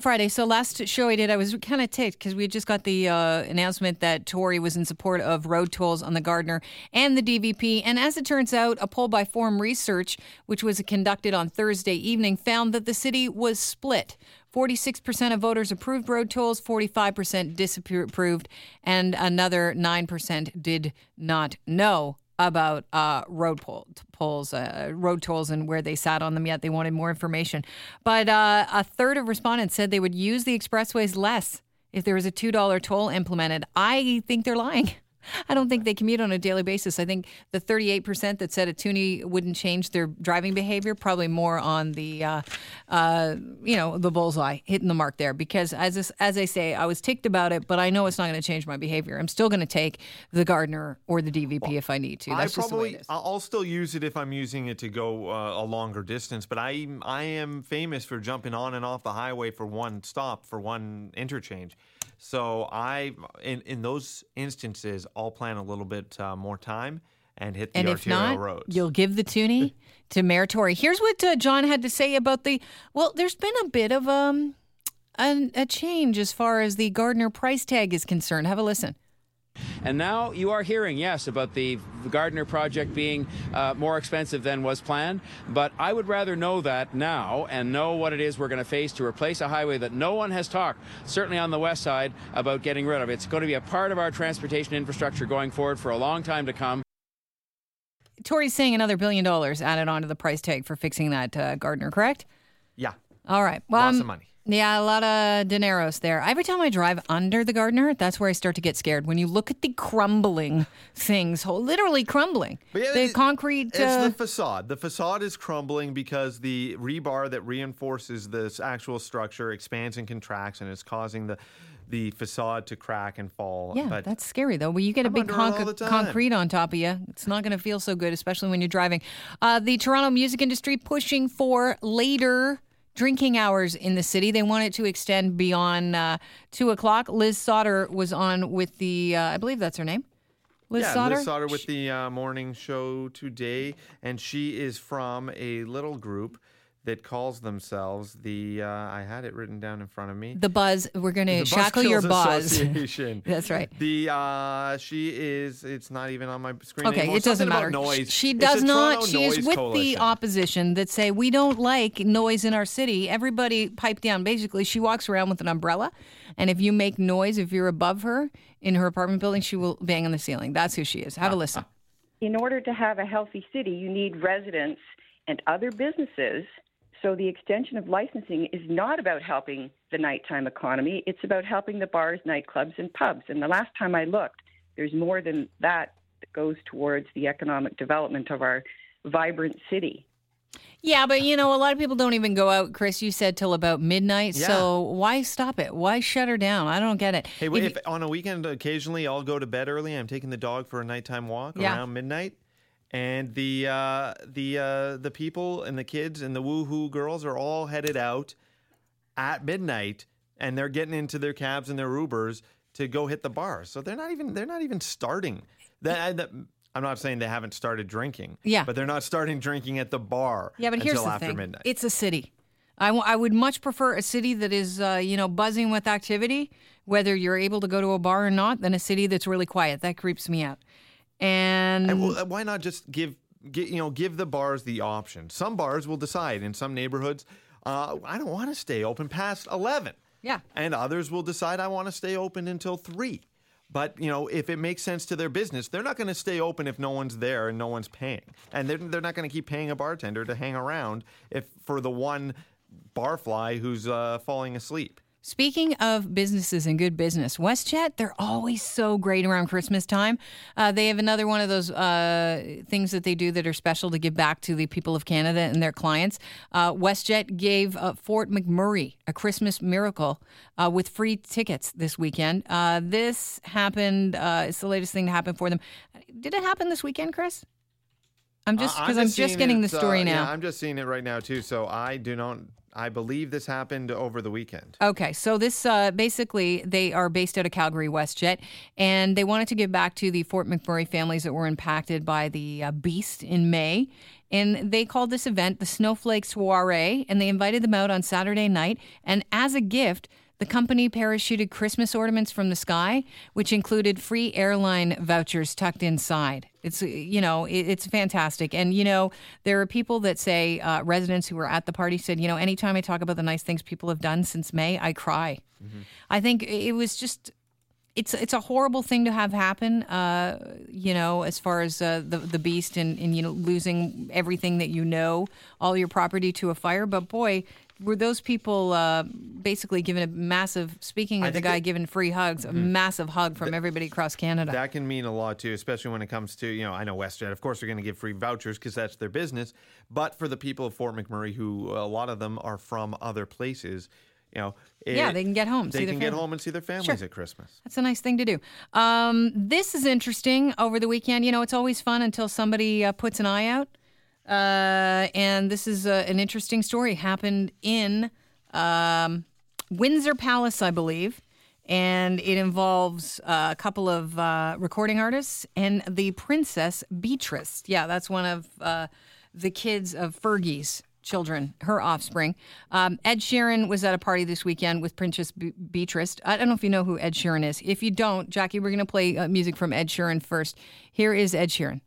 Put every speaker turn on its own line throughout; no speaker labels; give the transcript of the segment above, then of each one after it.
Friday. So last show I did, I was kind of ticked because we just got the uh, announcement that Tory was in support of road tolls on the Gardiner and the DVP. And as it turns out, a poll by Forum Research, which was conducted on Thursday evening, found that the city was split. 46% of voters approved road tolls, 45% disapproved, and another 9% did not know about uh, road poll, polls, uh, road tolls, and where they sat on them yet. They wanted more information. But uh, a third of respondents said they would use the expressways less if there was a $2 toll implemented. I think they're lying. I don't think they commute on a daily basis. I think the 38% that said a toonie wouldn't change their driving behavior, probably more on the, uh, uh, you know, the bullseye, hitting the mark there. Because as as I say, I was ticked about it, but I know it's not going to change my behavior. I'm still going to take the Gardiner or the DVP well, if I need to. That's
I probably, I'll still use it if I'm using it to go uh, a longer distance. But I I am famous for jumping on and off the highway for one stop for one interchange. So I, in in those instances, I'll plan a little bit uh, more time and hit the
and
arterial
if not,
roads.
You'll give the toonie to Tory. Here's what uh, John had to say about the. Well, there's been a bit of um, a, a change as far as the Gardiner price tag is concerned. Have a listen.
And now you are hearing, yes, about the Gardiner project being uh, more expensive than was planned. But I would rather know that now and know what it is we're going to face to replace a highway that no one has talked, certainly on the west side, about getting rid of. It's going to be a part of our transportation infrastructure going forward for a long time to come.
Tory's saying another billion dollars added onto the price tag for fixing that uh, Gardiner, correct?
Yeah.
All right.
Well, Lots um, of money.
Yeah, a lot of dineros there. Every time I drive under the Gardiner, that's where I start to get scared. When you look at the crumbling things, literally crumbling. Yeah, the it, concrete.
It's uh, the facade. The facade is crumbling because the rebar that reinforces this actual structure expands and contracts, and it's causing the the facade to crack and fall.
Yeah, but that's scary though. When you get a big conc- concrete on top of you, it's not going to feel so good, especially when you're driving. Uh, the Toronto music industry pushing for later drinking hours in the city. They want it to extend beyond uh, two o'clock. Liz Sauter was on with the, uh, I believe that's her name. Liz
yeah,
Sauter?
Liz Sauter with the uh, morning show today, and she is from a little group that calls themselves the uh, I had it written down in front of me.
The Buzz. We're going to shackle your buzz. That's right.
The uh, she is. It's not even on my screen.
Okay,
anymore.
it doesn't matter.
Noise.
She does not. She is with
coalition.
the opposition that say we don't like noise in our city. Everybody pipe down. Basically, she walks around with an umbrella, and if you make noise, if you're above her in her apartment building, she will bang on the ceiling. That's who she is. Have a listen.
In order to have a healthy city, you need residents and other businesses so the extension of licensing is not about helping the nighttime economy. It's about helping the bars, nightclubs, and pubs. And the last time I looked, there's more than that that goes towards the economic development of our vibrant city.
Yeah, but you know, a lot of people don't even go out, Chris. You said till about midnight. Yeah. So why stop it? Why shut her down? I don't get it.
Hey, if, if, on a weekend, occasionally I'll go to bed early. I'm taking the dog for a nighttime walk yeah. around midnight and the uh, the uh, the people and the kids and the woohoo girls are all headed out at midnight, and they're getting into their cabs and their Ubers to go hit the bar. So they're not even they're not even starting. That, that I'm not saying they haven't started drinking.
Yeah,
but they're not starting drinking at the bar.
Yeah, but here's the thing: midnight. it's a city. I, w- I would much prefer a city that is, uh, you know, buzzing with activity, whether you're able to go to a bar or not, than a city that's really quiet. That creeps me out. And,
and well, why not just give, give you know give the bars the option? Some bars will decide in some neighborhoods, uh, I don't want to stay open past eleven.
Yeah,
and others will decide I want to stay open until three. But you know, if it makes sense to their business, they're not going to stay open if no one's there and no one's paying, and they're, they're not going to keep paying a bartender to hang around if for the one barfly who's uh, falling asleep.
Speaking of businesses and good business, WestJet, they're always so great around Christmas time. Uh, they have another one of those uh, things that they do that are special to give back to the people of Canada and their clients. Uh, WestJet gave uh, Fort McMurray a Christmas miracle uh, with free tickets this weekend. Uh, this happened, it's the latest thing to happen for them. Did it happen this weekend, Chris? I'm just because I'm, I'm, just getting it, the story now.
Yeah, I'm just seeing it right now too. So I do not I believe this happened over the weekend.
Okay, so this uh, basically they are based out of Calgary WestJet, and they wanted to give back to the Fort McMurray families that were impacted by the uh, beast in May. And they called this event the Snowflake Soiree, and they invited them out on Saturday night. And as a gift, the company parachuted Christmas ornaments from the sky, which included free airline vouchers tucked inside. It's you know it's fantastic, and you know there are people that say uh, residents who were at the party said you know anytime I talk about the nice things people have done since May, I cry. Mm-hmm. I think it was just it's it's a horrible thing to have happen. Uh, you know, as far as uh, the the beast and, and you know losing everything that you know, all your property to a fire. But boy, were those people uh, basically given a massive? Speaking of the guy giving free hugs, mm-hmm. a massive hug from everybody across Canada.
That can mean a lot too, especially when it comes to you know I know WestJet. Of course, they're going to give free vouchers because that's their business. But for the people of Fort McMurray, who a lot of them are from other places, you know,
it, yeah, they can get home.
They can get home and see their families sure. at Christmas.
That's a nice thing to do. Um, this is interesting over the weekend. You know, it's always fun until somebody uh, puts an eye out. Uh, and this is uh, an interesting story. Happened in um, Windsor Palace, I believe. And it involves uh, a couple of uh, recording artists and the Princess Beatrice. Yeah, that's one of uh, the kids of Fergie's children, her offspring. Um, Ed Sheeran was at a party this weekend with Princess Be- Beatrice. I don't know if you know who Ed Sheeran is. If you don't, Jackie, we're going to play uh, music from Ed Sheeran first. Here is Ed Sheeran.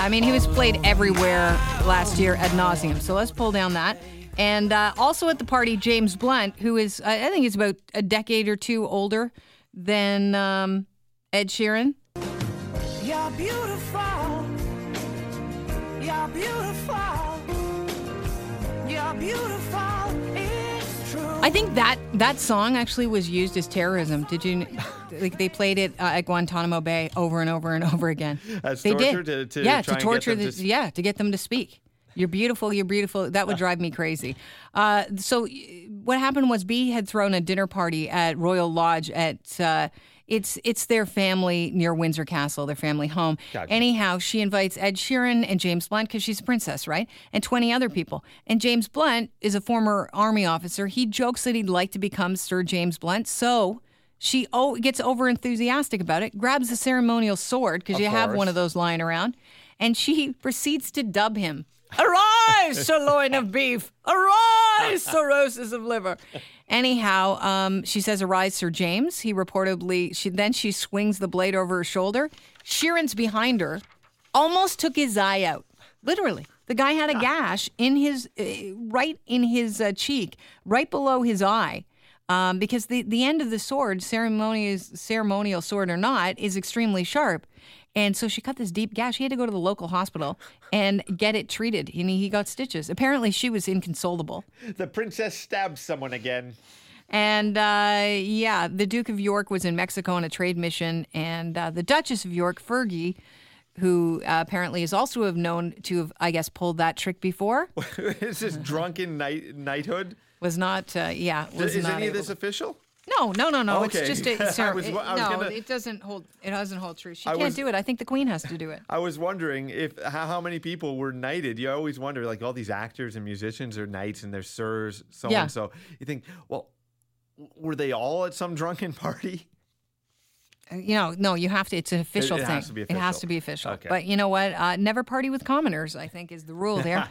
Yeah, I mean, he was played everywhere last year ad nauseum. So let's pull down that. And uh, also at the party, James Blunt, who is, I think he's about a decade or two older than um, Ed Sheeran. You're beautiful. You're beautiful. I think that that song actually was used as terrorism. Did you? like they played it uh, at Guantanamo Bay over and over and over again.
As
they
did.
To,
to
yeah, to torture. The, to... Yeah, to get them to speak. You're beautiful. You're beautiful. That would drive me crazy. Uh, so, what happened was B had thrown a dinner party at Royal Lodge at. Uh, it's it's their family near Windsor Castle, their family home. Gotcha. Anyhow, she invites Ed Sheeran and James Blunt because she's a princess, right? And 20 other people. And James Blunt is a former army officer. He jokes that he'd like to become Sir James Blunt. So she oh, gets over enthusiastic about it, grabs the ceremonial sword because you course. have one of those lying around, and she proceeds to dub him. Arise, sirloin of beef! Arise, cirrhosis of liver! Anyhow, um, she says, "Arise, Sir James." He reportedly, she then she swings the blade over her shoulder. Sheeran's behind her, almost took his eye out. Literally, the guy had a gash in his uh, right in his uh, cheek, right below his eye um, because the, the end of the sword, ceremonial, ceremonial sword or not, is extremely sharp. And so she cut this deep gash. He had to go to the local hospital and get it treated. And he got stitches. Apparently, she was inconsolable.
The princess stabbed someone again.
And uh, yeah, the Duke of York was in Mexico on a trade mission. And uh, the Duchess of York, Fergie, who uh, apparently is also have known to have, I guess, pulled that trick before.
is this drunken knight knighthood?
was not. Uh, yeah, was
is
not
any of this official?
No, no, no, no. Okay. It's just a, sir, was, it, no. Gonna, it doesn't hold. It doesn't hold true. She I can't was, do it. I think the queen has to do it.
I was wondering if how, how, many people were knighted. You always wonder, like all these actors and musicians are knights and they're sirs, so yeah. and so. You think, well, were they all at some drunken party?
Uh, you know, no, you have to. It's an official
it, it
thing.
Has to be official.
It has to be official. Okay. But you know what? Uh, never party with commoners. I think is the rule there.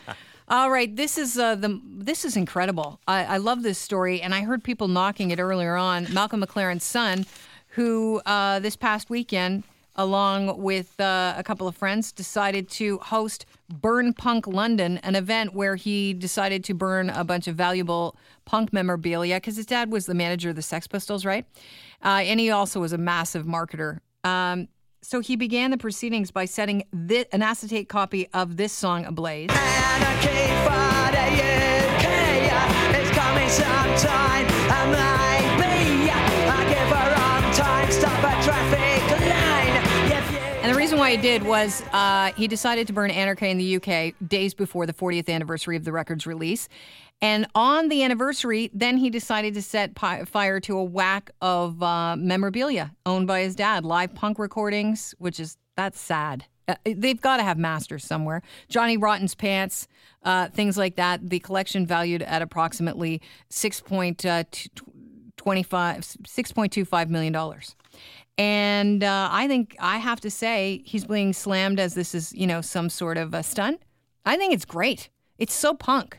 All right, this is uh, the this is incredible. I, I, love this story, and I heard people knocking it earlier on. Malcolm McLaren's son, who uh, this past weekend, along with uh, a couple of friends, decided to host Burn Punk London, an event where he decided to burn a bunch of valuable punk memorabilia because his dad was the manager of the Sex Pistols, right? Uh, and he also was a massive marketer. Um, so he began the proceedings by setting this, an acetate copy of this song ablaze. And the reason why he did was uh, he decided to burn Anarchy in the UK days before the 40th anniversary of the record's release. And on the anniversary, then he decided to set pi- fire to a whack of uh, memorabilia owned by his dad, live punk recordings, which is that's sad. Uh, they've got to have masters somewhere. Johnny Rotten's pants, uh, things like that. The collection valued at approximately six point uh, 25 6.25 million dollars. And uh, I think I have to say he's being slammed as this is, you know, some sort of a stunt. I think it's great. It's so punk.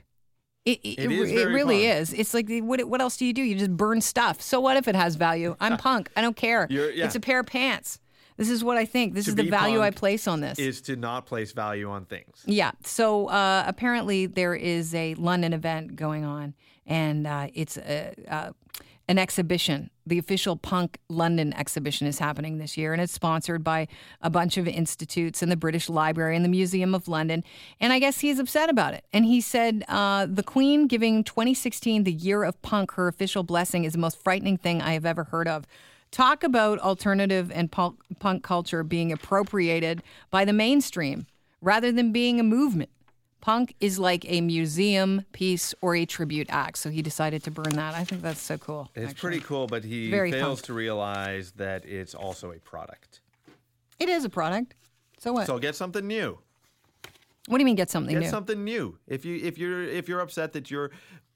It, it,
It is
it really
punk.
is. It's like what what else do you do? You just burn stuff. So what if it has value? I'm punk. I don't care.
Yeah.
It's a pair of pants. This is what I think. This is the value I place on this.
Is to not place value on things.
Yeah. So uh, apparently there is a London event going on, and uh, it's a, uh, an exhibition. The official Punk London exhibition is happening this year, and it's sponsored by a bunch of institutes and the British Library and the Museum of London. And I guess he's upset about it. And he said uh, the Queen giving 2016 the year of punk her official blessing is the most frightening thing I have ever heard of. Talk about alternative and punk, punk culture being appropriated by the mainstream rather than being a movement. Punk is like a museum piece or a tribute act. So he decided to burn that. I think that's so cool.
It's
actually.
pretty cool, but he
Very
fails
punk.
to realize that it's also a product.
It is a product. So what?
So get something new.
what do you mean get something
Get
new?
something new. If you if you're if you're upset that your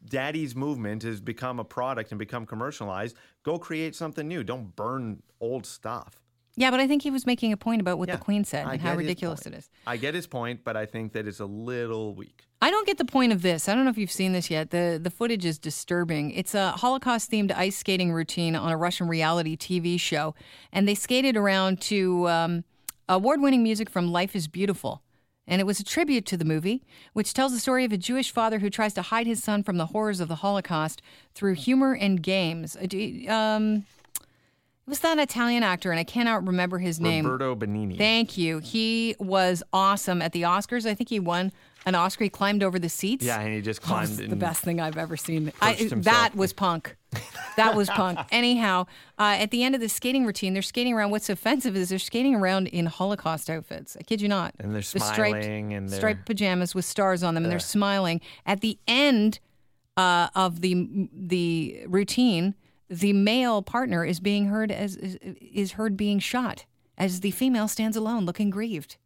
daddy's movement has become a product and become commercialized, go create something new. Don't burn old stuff.
yeah, but I think he was making a point about what
Yeah,
the Queen said and how ridiculous
point.
it is.
I get his point, but I think that it's a little weak.
I don't get the point of this. I don't know if you've seen this yet. The the footage is disturbing. It's a Holocaust themed ice skating routine on a Russian reality TV show, and they skated around to um, award winning music from Life is Beautiful. And it was a tribute to the movie, which tells the story of a Jewish father who tries to hide his son from the horrors of the Holocaust through humor and games. Uh, Um, it was that Italian actor, and I cannot remember his name.
Roberto Benigni.
Thank you. He was awesome at the Oscars. I think he won an Oscar. He climbed over the seats.
yeah, and he just
Oh,
climbed
it's the best thing I've ever seen. I, that was punk. That was punk. Anyhow, uh, at the end of the skating routine, they're skating around. What's offensive is they're skating around in Holocaust outfits. I kid you not.
And they're
The striped,
smiling and they're-
striped pajamas with stars on them, and they're smiling. At the end uh, of the the routine, the male partner is being heard as is, is heard being shot as the female stands alone, looking grieved.